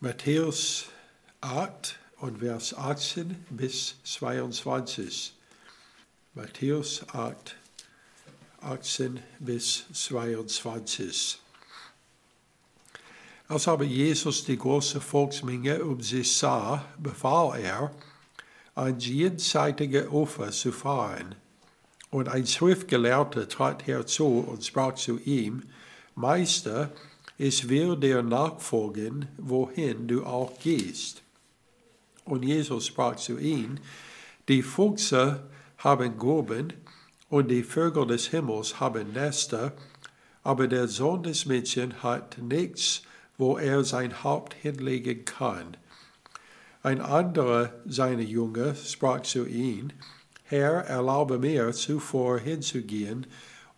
Matthäus 8 und Vers 18 bis 22. Matthäus 8, 18 bis 22. Als aber Jesus die große Volksmenge um sich sah, befahl er, ein jenseitige Ufer zu fahren. Und ein Schriftgelehrter trat herzu und sprach zu ihm, Meister, ich will dir nachfolgen, wohin du auch gehst. Und Jesus sprach zu ihm, die Füchse haben Gruben und die Vögel des Himmels haben Nester, aber der Sohn des Menschen hat nichts, wo er sein Haupt hinlegen kann. Ein anderer seiner Jünger sprach zu ihm, Herr, erlaube mir zuvor hinzugehen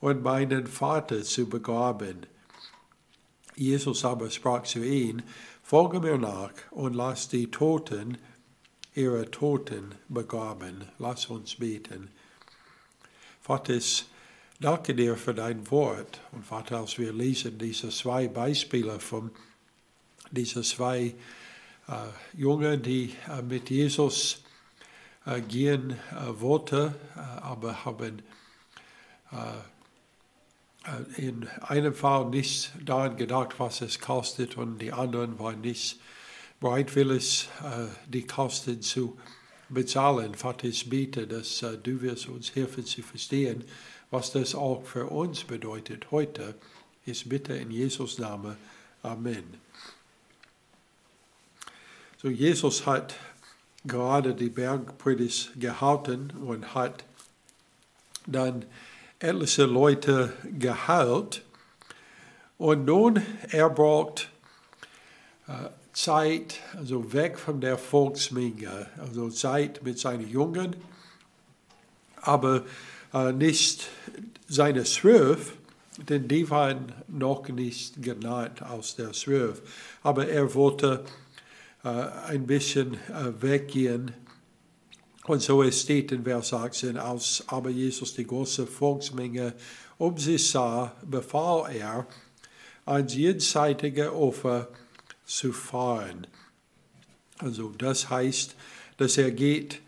und meinen Vater zu begraben. Jesus aber sprach zu ihm, folge mir nach und lass die Toten ihre Toten begraben. Lass uns beten. Vater, danke dir für dein Wort. Und Vater, als wir lesen diese zwei Beispiele von diesen zwei äh, Jungen, die äh, mit Jesus äh, gehen äh, wollten, äh, aber haben äh, in einem Fall nicht daran gedacht, was es kostet, und die anderen waren nicht bereitwillig, äh, die Kosten zu bezahlen. Vater, ich bete, dass äh, du wirst uns helfen zu verstehen, was das auch für uns bedeutet heute. Ich bitte in Jesus Namen. Amen. So, Jesus hat gerade die Bergpredigt gehalten und hat dann etliche Leute geheilt. Und nun, er braucht äh, Zeit, also weg von der Volksmenge, also Zeit mit seinen Jungen, aber äh, nicht seine zwölf, denn die waren noch nicht genannt aus der zwölf. Aber er wollte äh, ein bisschen äh, weggehen und so es steht in Vers 18, als aber Jesus die große Volksmenge um sich sah, befahl er, ein jenseitige Opfer zu fahren. Also das heißt, dass er geht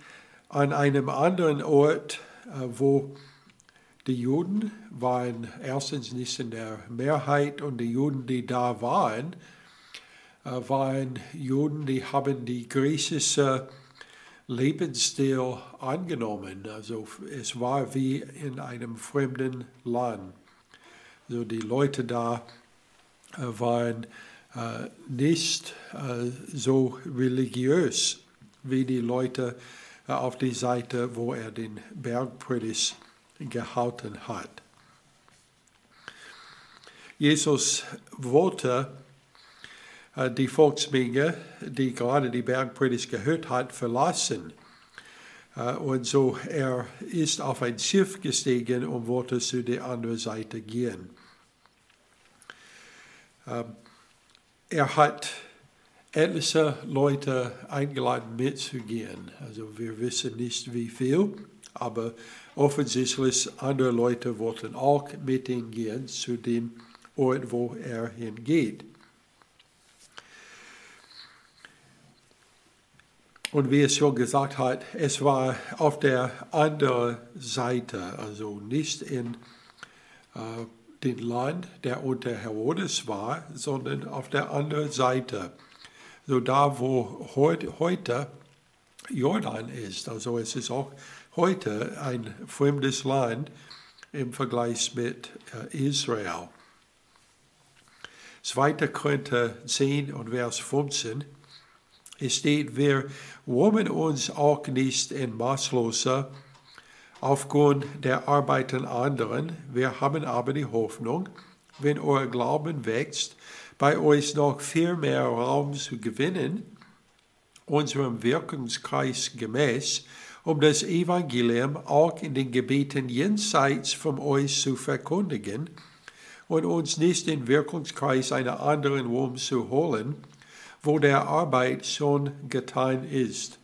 an einem anderen Ort, äh, wo die Juden waren erstens nicht in der Mehrheit und die Juden, die da waren, äh, waren Juden, die haben die griechische Lebensstil angenommen. Also es war wie in einem fremden Land. Also die Leute da äh, waren äh, nicht äh, so religiös wie die Leute auf die Seite, wo er den Bergpredigt gehalten hat. Jesus wollte die Volksmenge, die gerade die Bergpredigt gehört hat, verlassen. Äh, und so er ist auf ein Schiff gestiegen und wollte zu der anderen Seite gehen. Er hat etliche Leute eingeladen mitzugehen. Also wir wissen nicht wie viel, aber offensichtlich andere Leute wollten auch mit ihm gehen zu dem Ort, wo er hingeht. Und wie es schon gesagt hat, es war auf der anderen Seite, also nicht in äh, dem Land, der unter Herodes war, sondern auf der anderen Seite. So da, wo heut, heute Jordan ist. Also es ist auch heute ein fremdes Land im Vergleich mit äh, Israel. 2. Korinther 10 und Vers 15 es steht, wir wollen uns auch nicht in maßloser aufgrund der Arbeiten anderen. Wir haben aber die Hoffnung, wenn euer Glauben wächst, bei euch noch viel mehr Raum zu gewinnen, unserem Wirkungskreis gemäß, um das Evangelium auch in den Gebieten jenseits von euch zu verkündigen und uns nicht den Wirkungskreis einer anderen Rom zu holen, wo der Arbeit schon getan ist.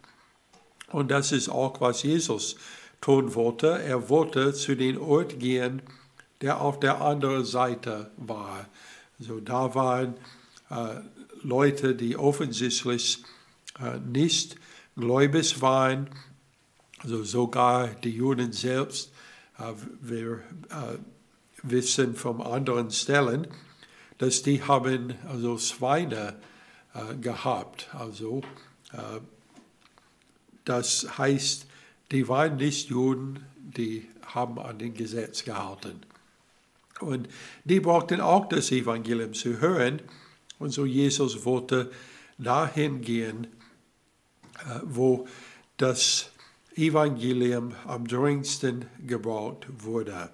Und das ist auch, was Jesus tun wollte. Er wollte zu den Ort gehen, der auf der anderen Seite war. Also da waren äh, Leute, die offensichtlich äh, nicht gläubig waren, also sogar die Juden selbst, äh, wir äh, wissen von anderen Stellen, dass die haben also Schweine gehabt. Also äh, das heißt, die waren nicht Juden, die haben an den Gesetz gehalten. Und die brauchten auch das Evangelium zu hören. Und so Jesus wollte dahin gehen, äh, wo das Evangelium am dringendsten gebraucht wurde.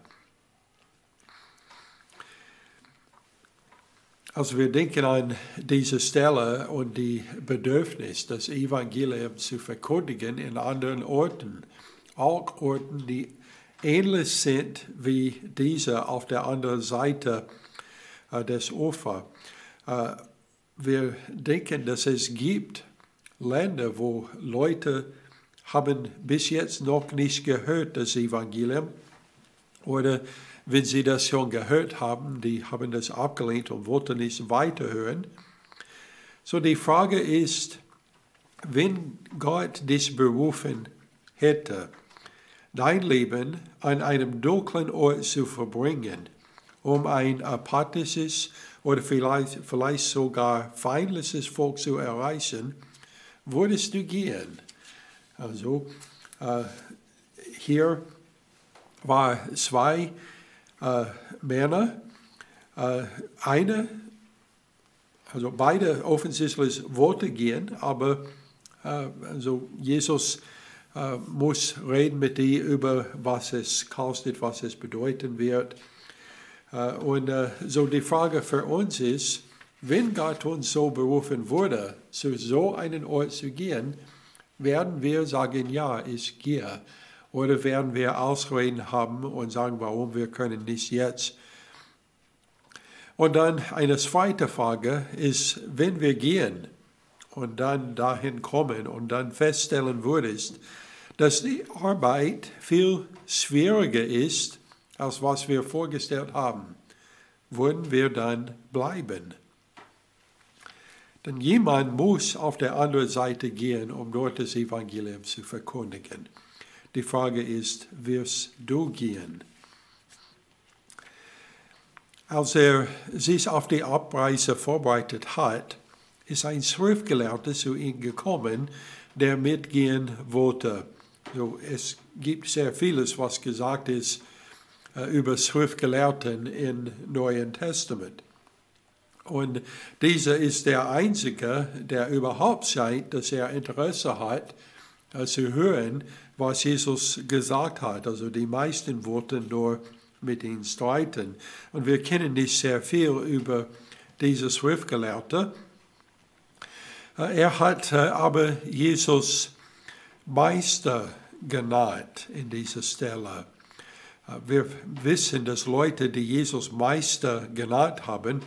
Also wir denken an diese Stelle und die Bedürfnis, das Evangelium zu verkündigen in anderen Orten, auch Orten, die ähnlich sind wie diese auf der anderen Seite äh, des Ufers. Äh, wir denken, dass es gibt Länder, wo Leute haben bis jetzt noch nicht gehört das Evangelium oder wenn sie das schon gehört haben, die haben das abgelehnt und wollten nicht weiterhören. So die Frage ist, wenn Gott dich berufen hätte, dein Leben an einem dunklen Ort zu verbringen, um ein apathisches oder vielleicht, vielleicht sogar feindliches Volk zu erreichen, würdest du gehen? Also äh, hier war zwei äh, Männer. Äh, eine, also beide offensichtlich wollten gehen, aber äh, also Jesus äh, muss reden mit ihnen über, was es kostet, was es bedeuten wird. Äh, und äh, so die Frage für uns ist, wenn Gott uns so berufen würde, zu so einem Ort zu gehen, werden wir sagen, ja, ich gehe. Oder werden wir Ausreden haben und sagen, warum wir können nicht jetzt. Und dann eine zweite Frage ist, wenn wir gehen und dann dahin kommen und dann feststellen würdest, dass die Arbeit viel schwieriger ist, als was wir vorgestellt haben, würden wir dann bleiben? Denn jemand muss auf der anderen Seite gehen, um dort das Evangelium zu verkündigen. Die Frage ist, wirst du gehen? Als er sich auf die Abreise vorbereitet hat, ist ein Schriftgelehrter zu ihm gekommen, der mitgehen wollte. So, es gibt sehr vieles, was gesagt ist äh, über Schriftgelehrten im Neuen Testament. Und dieser ist der Einzige, der überhaupt scheint, dass er Interesse hat, äh, zu hören, was Jesus gesagt hat. Also die meisten wollten nur mit ihm streiten. Und wir kennen nicht sehr viel über diese Schriftgelehrte. Er hat äh, aber Jesus Meister genannt in dieser Stelle. Äh, wir wissen, dass Leute, die Jesus Meister genannt haben,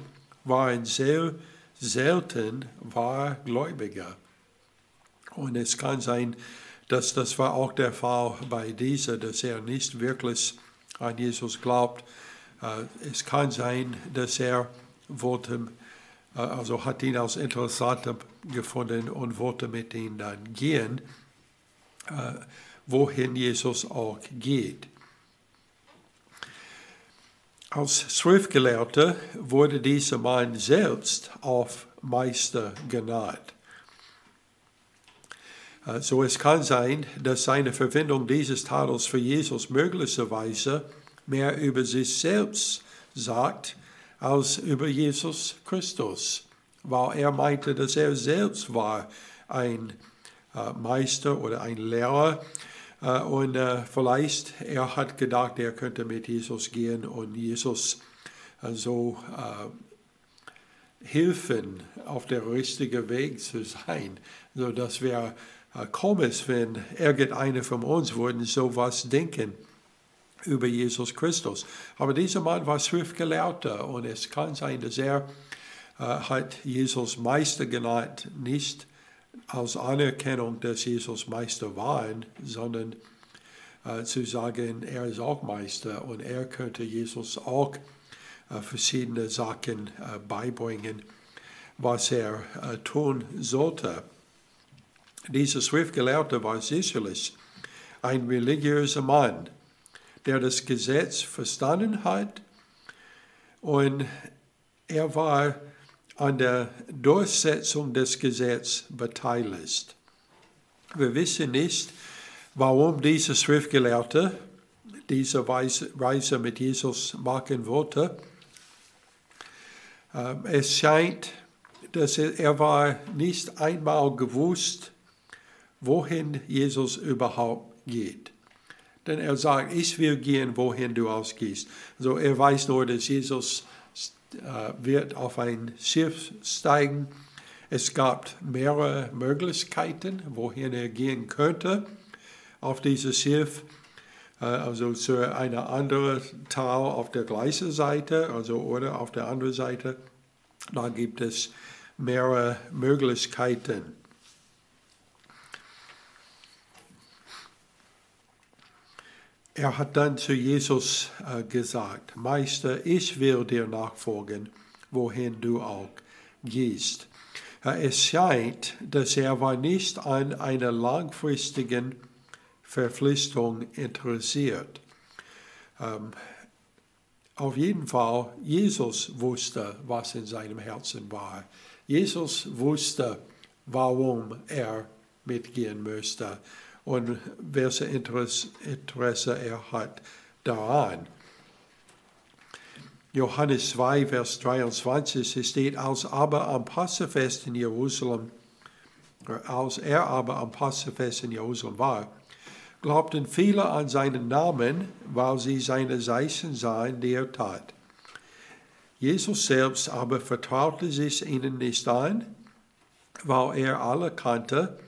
waren sehr selten Wahrgläubige. Und es kann sein, dass das war auch der Fall bei dieser, dass er nicht wirklich an Jesus glaubt. Äh, es kann sein, dass er wollte, äh, also hat ihn als interessant gefunden und wollte mit ihm dann gehen, äh, wohin Jesus auch geht. Als Schriftgelehrter wurde dieser Mann selbst auf Meister genannt. Äh, so es kann sein, dass seine Verwendung dieses Titels für Jesus möglicherweise mehr über sich selbst sagt als über Jesus Christus, weil er meinte, dass er selbst war ein äh, Meister oder ein Lehrer äh, und vielleicht er hat gedacht, er könnte mit Jesus gehen und Jesus so helfen, auf der richtigen Weg zu sein, so dass wir komisch, wenn irgendeiner von uns würde sowas denken über Jesus Christus. Aber dieser Mann war Schriftgelehrter und es kann sein, dass er äh, hat Jesus Meister genannt, nicht als Anerkennung, dass Jesus Meister war, sondern äh, zu sagen, er ist auch Meister und er könnte Jesus auch äh, verschiedene Sachen äh, beibringen. was er äh, tun sollte. Dieser Schriftgelehrte war sicherlich ein religiöser Mann, der das Gesetz verstanden hat und er war an der Durchsetzung des Gesetzes beteiligt. Wir wissen nicht, warum dieser Schriftgelehrte diese Reise mit Jesus machen wollte. Ähm, es scheint, dass er war nicht einmal gewusst, wohin Jesus überhaupt geht. Denn er sagt, ich will gehen, wohin du ausgehst. Also er weiß nur, dass Jesus äh, wird auf ein Schiff steigen. Es gab mehrere Möglichkeiten, wohin er gehen könnte auf dieses Schiff. Äh, also zu einer anderen Tal auf der gleichen Seite, also oder auf der anderen Seite. Da gibt es mehrere Möglichkeiten. Er hat dann zu Jesus äh, gesagt, Meister, ich will dir nachfolgen, wohin du auch gehst. Äh, es scheint, dass er war nicht an einer langfristigen Verpflichtung interessiert. Ähm, auf jeden Fall, Jesus wusste, was in seinem Herzen war. Jesus wusste, warum er mitgehen müsste und welche Interesse er hat daran. Johannes 2, Vers 23 steht, als aber am Passafest in Jerusalem, als er aber am Passafest in Jerusalem war, glaubten viele an seinen Namen, weil sie seine Zeichen sahen, die er tat. Jesus selbst aber vertraute sich ihnen nicht an, weil er alle kannte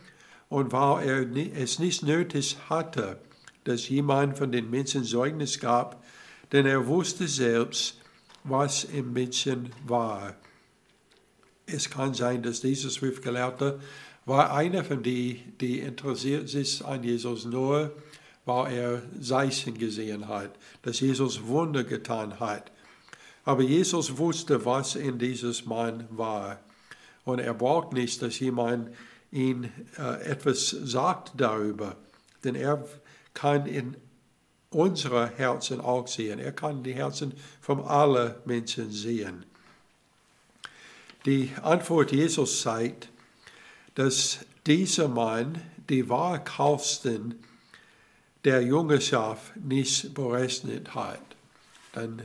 und weil er es nicht nötig hatte, dass jemand von den Menschen Zeugnis gab, denn er wusste selbst, was im Menschen war. Es kann sein, dass dieser Schriftgelehrte war einer von denen, die interessiert sich an Jesus nur, weil er Zeichen gesehen hat, dass Jesus Wunder getan hat. Aber Jesus wusste, was in dieses Mann war. Und er braucht nicht, dass jemand ihn äh, etwas sagt darüber. Denn er kann in unsere Herzen auch sehen. Er kann die Herzen von allen Menschen sehen. Die Antwort Jesus zeigt, dass dieser Mann die wahre Kosten der Jüngerschaft nicht berechnet hat. Dann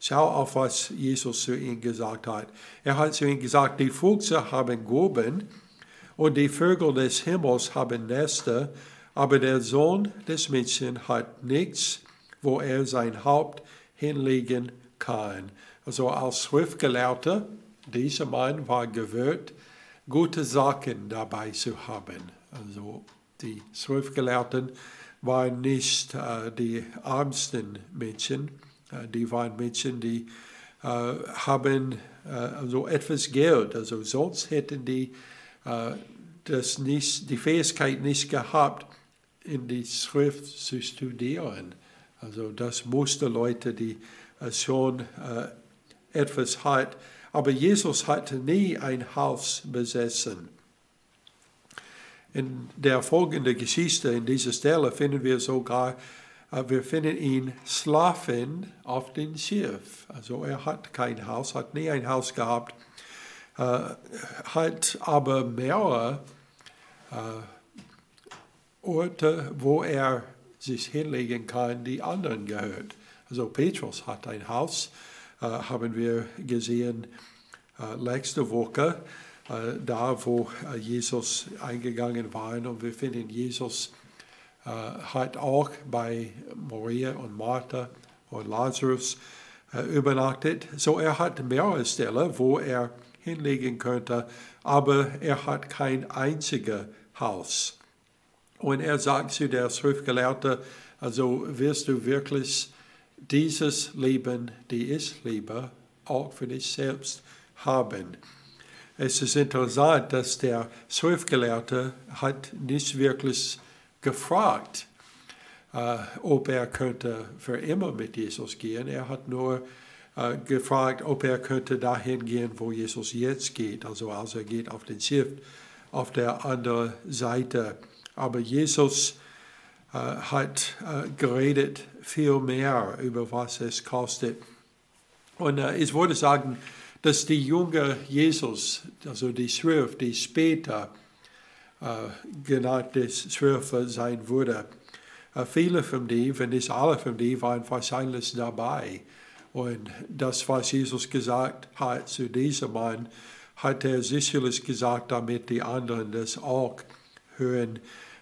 schau auf, was Jesus zu ihm gesagt hat. Er hat zu ihm gesagt, die Füchse haben Gruben und die Vögel des Himmels haben Nester, aber der Sohn des Menschen hat nichts, wo er sein Haupt hinlegen kann. Also als Schriftgelehrter, dieser Mann war gewöhnt, gute Sachen dabei zu haben. Also die Schriftgelehrten waren nicht äh, die ärmsten Menschen, äh, die waren Menschen, die äh, haben äh, also etwas Geld, also sonst hätten die äh, das nicht, die Fähigkeit nicht gehabt, in die Schrift zu studieren. Also das musste Leute, die äh, schon äh, etwas hat. Aber Jesus hatte nie ein Haus besessen. In der folgenden Geschichte, in dieser Stelle, finden wir sogar, wir finden ihn schlafen auf dem Schiff. Also er hat kein Haus, hat nie ein Haus gehabt äh, hat aber mehrere äh, Orte, wo er sich hinlegen kann, die anderen gehört. Also Petrus hat ein Haus, äh, haben wir gesehen letzte Woche, da wo Jesus eingegangen war. Und wir finden, Jesus hat auch bei Maria und Martha und Lazarus übernachtet. So er hat mehrere Stellen, wo er hinlegen könnte, aber er hat kein einziges Haus. Und er sagt zu der Schriftgelehrte, also wirst du wirklich dieses Leben, die ich liebe, auch für dich selbst haben. Es ist interessant, dass der Schriftgelehrte hat nicht wirklich gefragt, äh, ob er könnte für immer mit Jesus gehen. Er hat nur gefragt, ob er könnte dahin gehen, wo Jesus jetzt geht. Also, also er geht auf den Schiff auf der anderen Seite. Aber Jesus äh, hat äh, geredet viel mehr über was es kostet. Und äh, ich würde sagen, dass die junge Jesus, also die Zwölf, die später äh, genannt des Zwölfe sein würde, äh, viele von denen, wenn nicht alle von denen, waren wahrscheinlich dabei. Und das, was Jesus gesagt hat zu diesem Mann, hat er sicherlich gesagt, damit die anderen das auch hören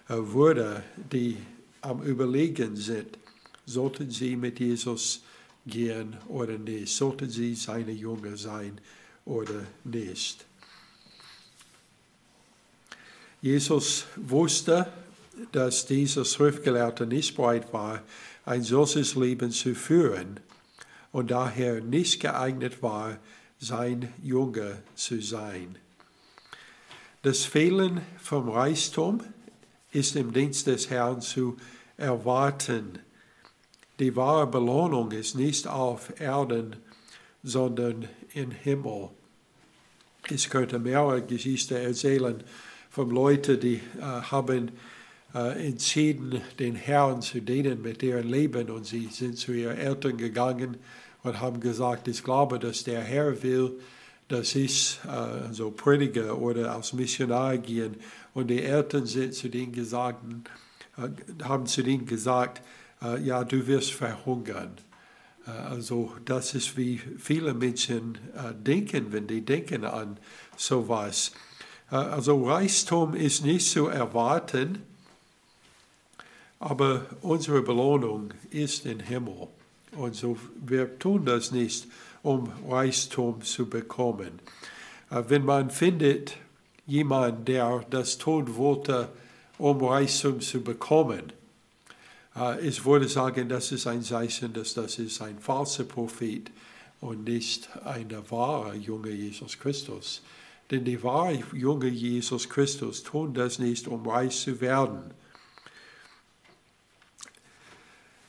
äh, würde, die am Überlegen sind, sollten sie mit Jesus gehen oder nicht, sollten sie seine Jünger sein oder nicht. Jesus wusste, dass dieser Schriftgelehrte nicht bereit war, ein solches Leben zu führen und daher nicht geeignet war, sein Jünger zu sein. Das Fehlen vom Reichtum ist im Dienst des Herrn zu erwarten. Die wahre Belohnung ist nicht auf Erden, sondern im Himmel. Ich könnte mehrere Geschichten erzählen von Leuten, die äh, haben entschieden, den Herrn zu dienen mit ihrem Leben und sie sind zu ihren Eltern gegangen und haben gesagt, ich glaube, dass der Herr will, dass ich äh, so predige oder als Missionar gehen. Und die Eltern sind zu denen gesagt, äh, haben zu denen gesagt, äh, ja, du wirst verhungern. Äh, also das ist wie viele Menschen äh, denken, wenn die denken an sowas. Äh, also Reichtum ist nicht zu erwarten, aber unsere Belohnung ist im Himmel. Und so, wir tun das nicht, um Reichtum zu bekommen. Äh, wenn man findet, jemand, der das tun wollte, um Reichtum zu bekommen, äh, ich würde sagen, das ist ein Zeichen, dass das ist ein falscher Prophet und nicht ein wahrer junge Jesus Christus. Denn die wahre junge Jesus Christus tun das nicht, um reich zu werden,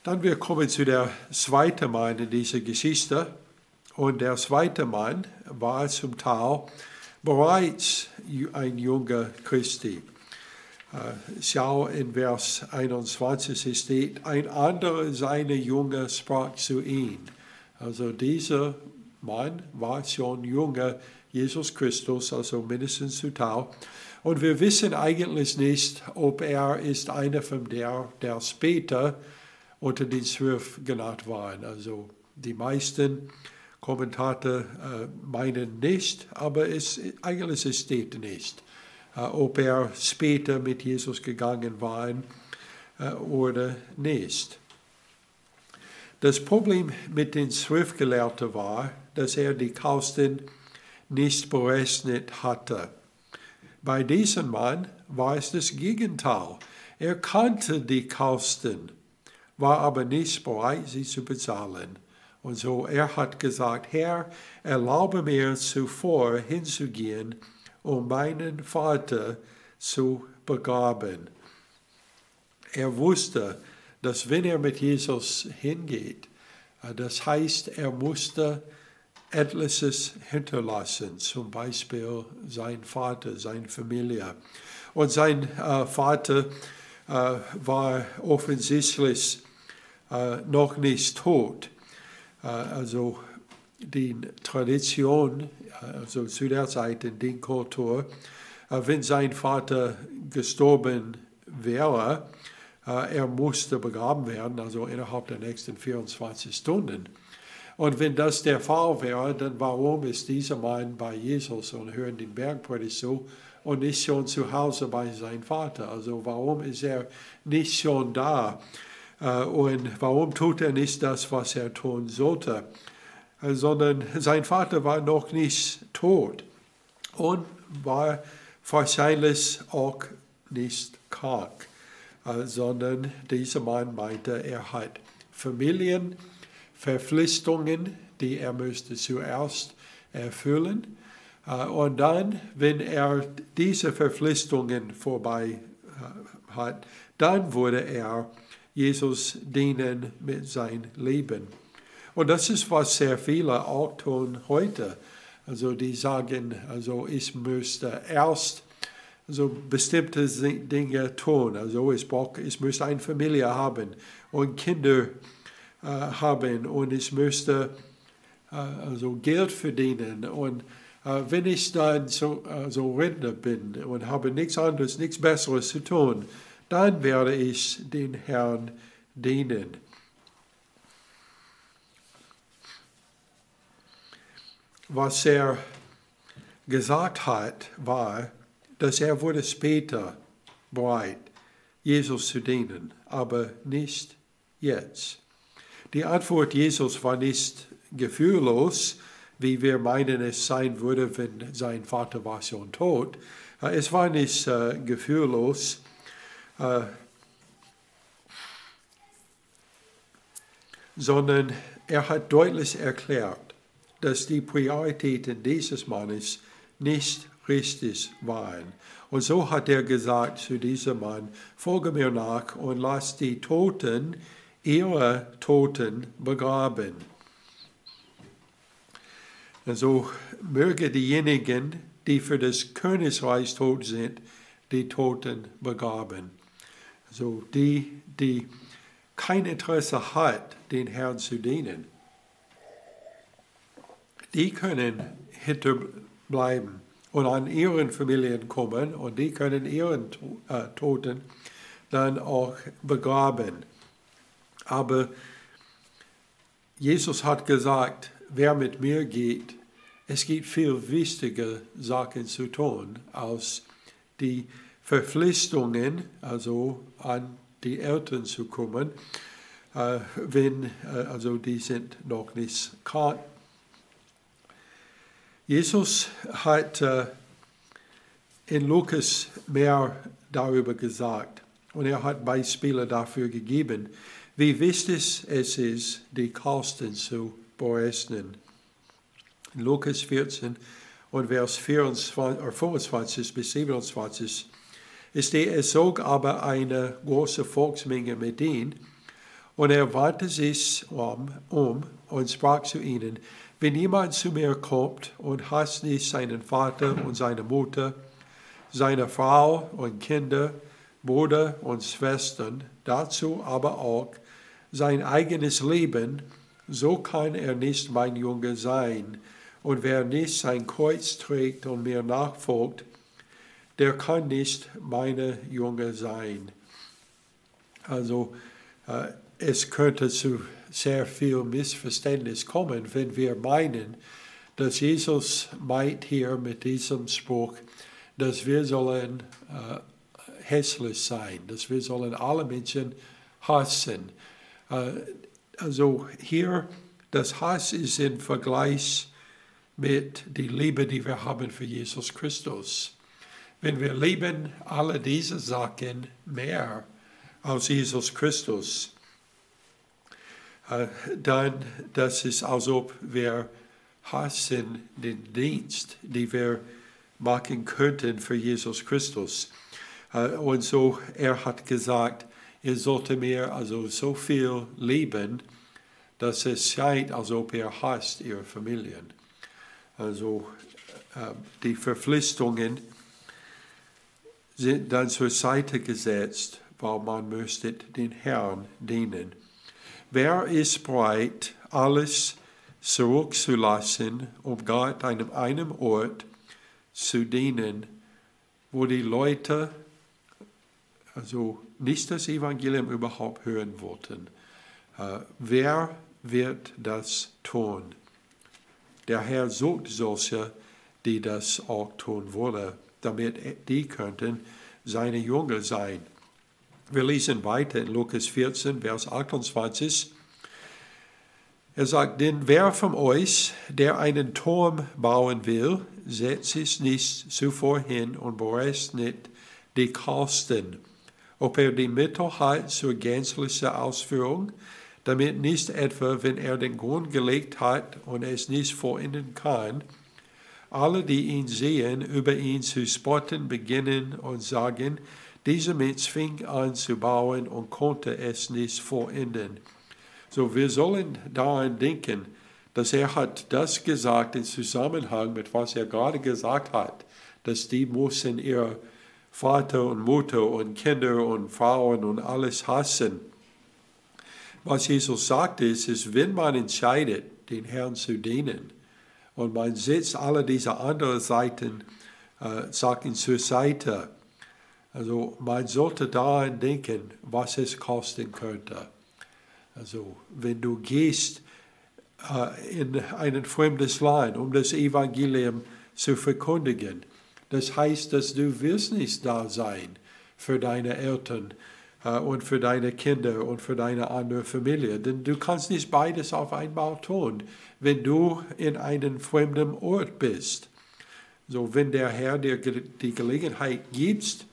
Dann wir kommen zu der zweiten Mann in dieser Geschichte. Und der zweite Mann war zum Teil bereits ein junger Christi. Äh, schau in Vers 21, es steht, ein anderer seiner Jünger sprach zu ihm. Also dieser Mann war schon junger Jesus Christus, also mindestens zu Teil. Und wir wissen eigentlich nicht, ob er ist einer von der, der später unter den zwölf genannt waren. Also die meisten Kommentatoren äh, meinen nicht, aber es, eigentlich es steht nicht, äh, ob er später mit Jesus gegangen war äh, oder nicht. Das Problem mit den Schriftgelehrten war, dass er die Kosten nicht berechnet hatte. Bei diesem Mann war es das Gegenteil. Er kannte die Kosten war aber nicht bereit, sie zu bezahlen. Und so er hat gesagt, Herr, erlaube mir zuvor hinzugehen, um meinen Vater zu begraben. Er wusste, dass wenn er mit Jesus hingeht, das heißt, er musste etliches hinterlassen, zum Beispiel sein Vater, seine Familie. Und sein äh, Vater äh, war offensichtlich noch nicht tot. Äh, also die Tradition, also zu der Zeit in der Kultur, wenn sein Vater gestorben wäre, er musste begraben werden, also innerhalb der nächsten 24 Stunden. Und wenn das der Fall wäre, dann warum ist dieser Mann bei Jesus und hören den Bergpredigt so und nicht schon zu Hause bei seinem Vater. Also warum ist er nicht schon da? Äh, und warum tut er nicht das, was er tun sollte? Äh, sondern sein Vater war noch nicht tot und war wahrscheinlich auch nicht krank, äh, sondern dieser Mann meinte, er hat Familienverpflichtungen, die er müsste zuerst erfüllen und dann, wenn er diese Verpflichtungen vorbei hat, dann würde er Jesus dienen mit seinem Leben. Und das ist, was sehr viele auch tun heute. Also die sagen, also ich müsste erst also bestimmte Dinge tun. Also ich, brauch, ich müsste eine Familie haben und Kinder äh, haben und ich müsste äh, also Geld verdienen. Und äh, wenn ich dann so, so Rentner bin und habe nichts anderes, nichts Besseres zu tun, dann werde ich den Herrn dienen. Was er gesagt hat, war, dass er wurde später bereit, Jesus zu dienen, aber nicht jetzt. Die Antwort Jesus war nicht gefühllos, wie wir meinen, es sein würde, wenn sein Vater war schon tot. Es war nicht äh, gefühllos. Äh, sondern er hat deutlich erklärt, dass die Prioritäten dieses Mannes nicht richtig waren. Und so hat er gesagt zu diesem Mann, folge mir nach und lass die Toten ihre Toten begraben. Also möge diejenigen, die für das Königreich tot sind, die Toten begraben. Also die, die kein Interesse hat, den Herrn zu dienen, die können hinterbleiben und an ihren Familien kommen und die können ihren äh, Toten dann auch begraben. Aber Jesus hat gesagt, wer mit mir geht, es gibt viel wichtige Sachen zu tun, als die Verpflichtungen, also an die Eltern zu kommen, äh, wenn, äh, also die sind noch nicht krank. Jesus hat äh, in Lukas mehr darüber gesagt und er hat Beispiele dafür gegeben, wie wichtig es ist, die Kosten zu berechnen. In Lukas 14 und Vers 24, 25 bis 27 ist er, es zog aber eine große Volksmenge mit ihm, und er wandte sich um, um und sprach zu ihnen, wenn jemand zu mir kommt und hasst nicht seinen Vater und seine Mutter, seine Frau und Kinder, Bruder und Schwestern, dazu aber auch sein eigenes Leben, so kann er nicht mein Junge sein. Und wer nicht sein Kreuz trägt und mir nachfolgt, der kann nicht meine Junge sein. Also äh, es könnte zu sehr viel Missverständnis kommen, wenn wir meinen, dass Jesus meint hier mit diesem Spruch, dass wir sollen äh, hässlich sein, dass wir sollen alle Menschen hassen. Äh, also hier, das Hass ist im Vergleich mit der Liebe, die wir haben für Jesus Christus. Wenn wir lieben alle diese Sachen mehr als Jesus Christus, äh, dann das ist, als ob wir hassen den Dienst, den wir machen könnten für Jesus Christus. Äh, und so, er hat gesagt, ihr solltet mir also so viel lieben, dass es scheint, als ob ihr hasst ihre Familien. Also äh, die Verpflichtungen sind dann zur Seite gesetzt, weil man müsste den Herrn dienen. Wer ist bereit, alles zurückzulassen, um Gott an einem Ort zu dienen, wo die Leute also nicht das Evangelium überhaupt hören wollten. Äh, wer wird das tun? Der Herr sucht solche, die das auch tun wollen, damit die könnten seine Jünger sein. Wir lesen weiter in Lukas 14, Vers 28. Er sagt, denn wer von euch, der einen Turm bauen will, setzt sich nicht zuvor hin und berechnet die Kosten ob er die Mittel hat zur gänzlichen Ausführung, damit nicht etwa, wenn er den Grund gelegt hat und es nicht vollenden kann, alle, die ihn sehen, über ihn zu spotten beginnen und sagen, dieser Mensch fing an zu bauen und konnte es nicht vollenden. So, wir sollen daran denken, dass er hat das gesagt in Zusammenhang mit was er gerade gesagt hat, dass die müssen ihr Vater und Mutter und Kinder und Frauen und alles hassen. Was Jesus sagt ist, ist, wenn man entscheidet, den Herrn zu dienen und man setzt alle diese anderen Seiten, äh, Sachen zur Seite, also man sollte daran denken, was es kosten könnte. Also wenn du gehst äh, in ein fremdes Land, um das Evangelium zu verkündigen, das heißt, dass du wirst nicht da sein für deine Eltern und für deine Kinder und für deine andere Familie. Denn du kannst nicht beides auf einmal tun, wenn du in einem fremden Ort bist. So, wenn der Herr dir die Gelegenheit gibt,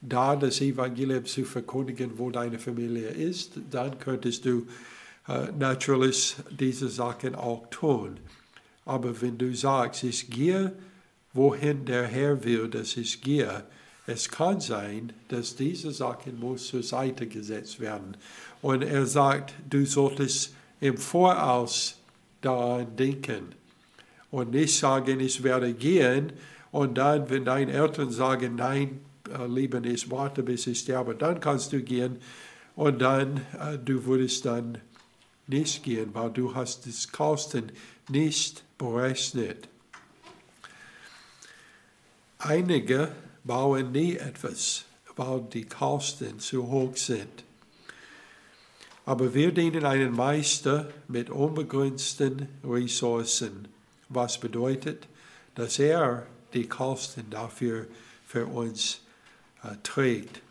da das Evangelium zu verkündigen, wo deine Familie ist, dann könntest du äh, natürlich diese Sachen auch tun. Aber wenn du sagst, ich gehe, wohin der Herr will, dass ich gehe, es kann sein, dass diese Sachen muss zur Seite gesetzt werden. Und er sagt, du solltest im Voraus daran denken und nicht sagen, ich werde gehen und dann, wenn deine Eltern sagen, nein, äh, lieben ich warte, bis ich sterbe, dann kannst du gehen und dann, äh, du würdest dann nicht gehen, weil du hast das Kosten nicht berechnet. Einige bauen nie etwas, weil die Kosten zu hoch sind. Aber wir dienen einen Meister mit unbegrenzten Ressourcen, was bedeutet, dass er die Kosten dafür für uns äh, trägt.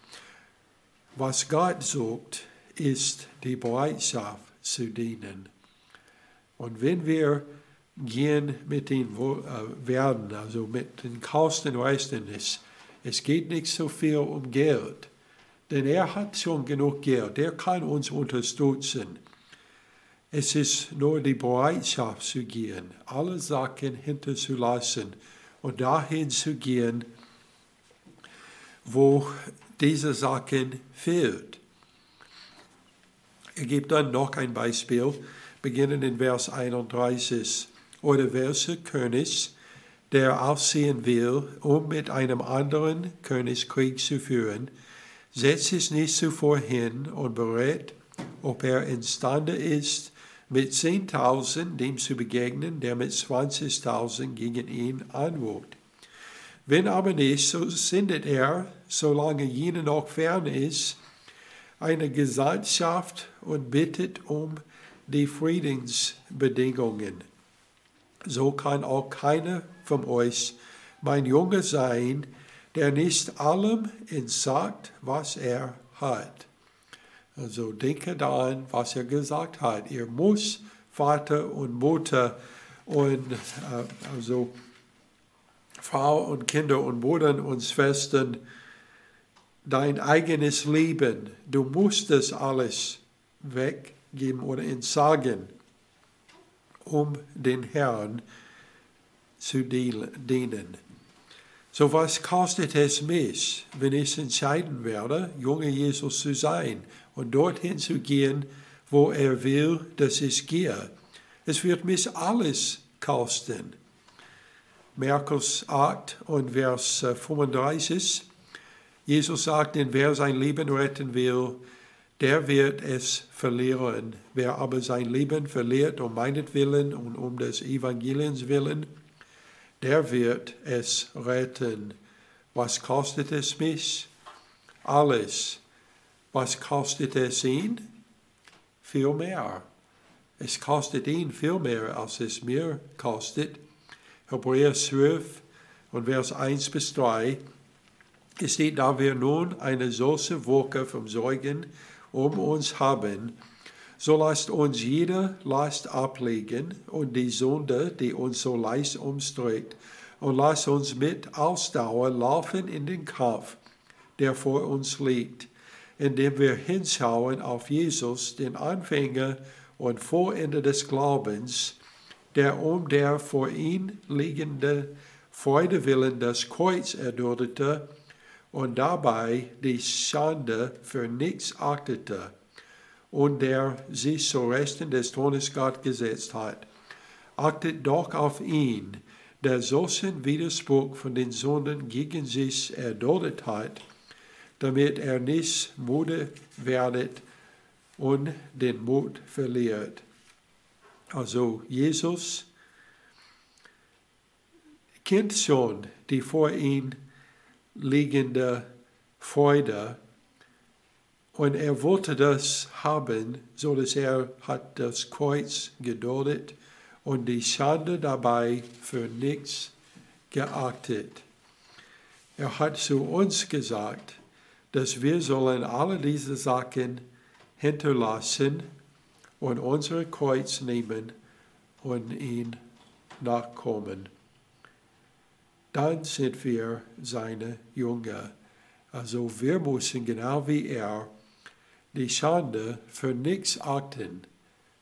Was Gott sucht, ist die Bereitschaft zu dienen. Und wenn wir gehen mit den äh, werden, also mit den Kosten rechnen, es, geht nicht so viel um Geld, denn er hat schon genug Geld, er kann uns unterstützen. Es ist nur die Bereitschaft zu gehen, alle Sachen hinterzulassen und dahin zu gehen, wo diese Sachen fehlt. Er gibt dann noch ein Beispiel, beginnend in Vers 31. Oder welcher König, der aufsehen will, um mit einem anderen König Krieg zu führen, setzt sich nicht zuvor hin und berät, ob er imstande ist, mit 10.000 dem zu begegnen, der mit 20.000 gegen ihn anwogt. Wenn aber nicht, so sendet er, solange jener noch fern ist, eine Gesandtschaft und bittet um die Friedensbedingungen. So kann auch keiner von euch mein Junge sein, der nicht allem entsagt, was er hat. Also denke daran, was er gesagt hat. Ihr muss Vater und Mutter und äh, also Frau und Kinder und Muttern und Schwestern dein eigenes Leben. Du musst das alles weggeben oder entsagen, um den Herrn zu dienen. So was kostet es mich, wenn ich entscheiden werde, junge Jesus zu sein und dorthin zu gehen, wo er will, dass ich gehe? Es wird mich alles kosten. Markus 8 und Vers 35. Jesus sagt, denn wer sein Leben retten will, der wird es verlieren. Wer aber sein Leben verliert um meinetwillen und um des Evangeliums willen, der wird es retten. Was kostet es mich? Alles. Was kostet es ihn? Viel mehr. Es kostet ihn viel mehr, als es mir kostet. Hebräer 12 und Vers 1 bis 3 es steht, da wir nun eine solche Wolke vom Säugen um uns haben, so lasst uns jede Last ablegen und die Sünde, die uns so leicht umstreckt, und lasst uns mit Ausdauer laufen in den Kampf, der vor uns liegt, indem wir hinschauen auf Jesus, den Anfänger und Vorende des Glaubens, der um der vor ihm liegende Freude willen das Kreuz erduldete und dabei die Schande für nichts achtete und der sich zu Rechten des Thrones Gott gesetzt hat. Achtet doch auf ihn, der solchen Widerspruch von den Sünden gegen sich erduldet hat, damit er nicht müde werdet und den Mut verliert. Also Jesus kennt schon die vor ihm liegende Freude und er wollte das haben, so dass er hat das Kreuz geduldet und die Schande dabei für nichts geachtet. Er hat zu uns gesagt, dass wir sollen alle diese Sachen hinterlassen und unser Kreuz nehmen und ihn nachkommen. Dann sind wir seine Jünger. Also wir müssen genau wie er die Schande für nichts achten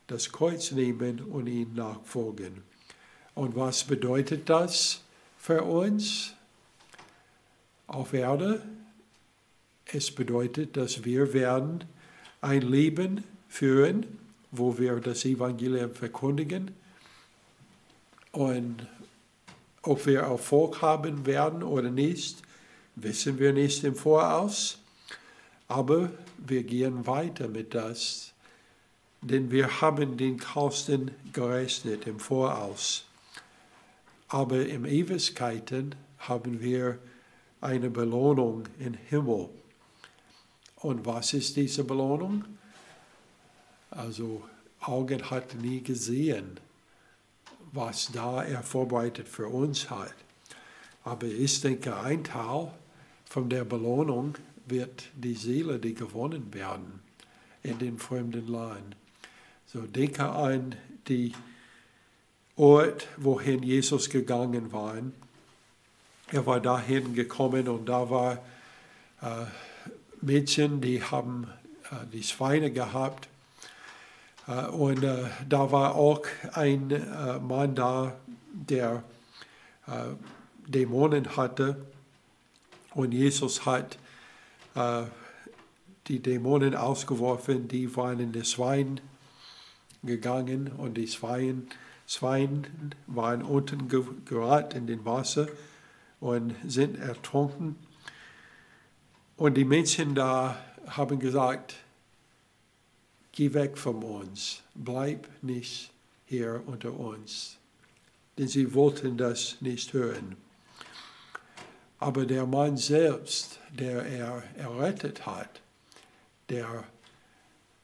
das Kreuz nehmen und ihm nachfolgen. Und was bedeutet das für uns auf Erde? Es bedeutet, dass wir werden ein Leben führen, wo wir das Evangelium verkündigen. Und ob wir Erfolg haben werden oder nicht, wissen wir nicht im Voraus. Aber wir gehen weiter mit das denn wir haben den Kosten gerechnet im Voraus. Aber in Ewigkeiten haben wir eine Belohnung im Himmel. Und was ist diese Belohnung? Also Augen hat nie gesehen, was da er vorbereitet für uns hat. Aber ich denke, ein Teil von der Belohnung wird die Seele, die gewonnen werden in den fremden Land. So denke an die Ort, wohin Jesus gegangen war. Er war dahin gekommen und da war äh, Mädchen, die haben äh, die Schweine gehabt. Äh, und äh, da war auch ein äh, Mann da, der Dämonen hatte. Und Jesus hat die Dämonen ausgeworfen, die waren in das Schwein gegangen und die Schweine, Schweine waren unten geraten in den Wasser und sind ertrunken. Und die Menschen da haben gesagt, geh weg von uns, bleib nicht hier unter uns. Denn sie wollten das nicht hören. Aber der Mann selbst, der er errettet hat, der,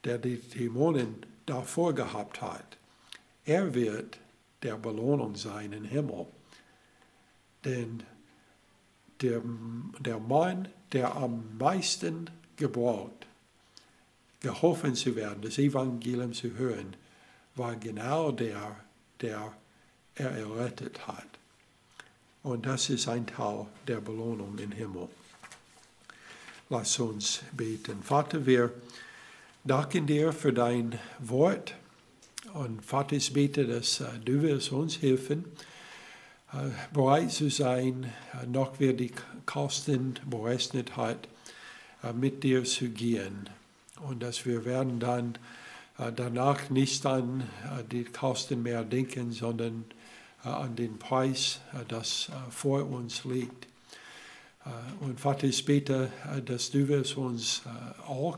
der die Dämonen davor gehabt hat. Er wird der Belohnung sein im Himmel. Denn der, der Mann, der am meisten gebraucht, geholfen zu werden, das Evangelium zu hören, war genau der, der er errettet hat. Und das ist ein Teil der Belohnung im Himmel. Lass uns beten. Vater, wir danken dir für dein Wort. Und Vater, ich bete, dass äh, du wirst uns helfen, äh, bereit zu sein, äh, noch wer die Kosten berechnet hat, mit dir zu gehen. Und dass wir werden dann danach nicht an die Kosten mehr denken, sondern an den Preis, das vor uns liegt. Und Vater, ich bete, dass du wirst uns auch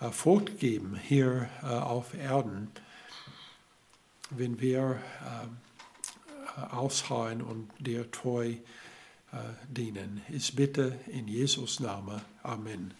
äh, Frucht geben hier äh, auf Erden, wenn wir äh, ausharren und dir treu dienen. Ich bitte in Jesus Name. Amen.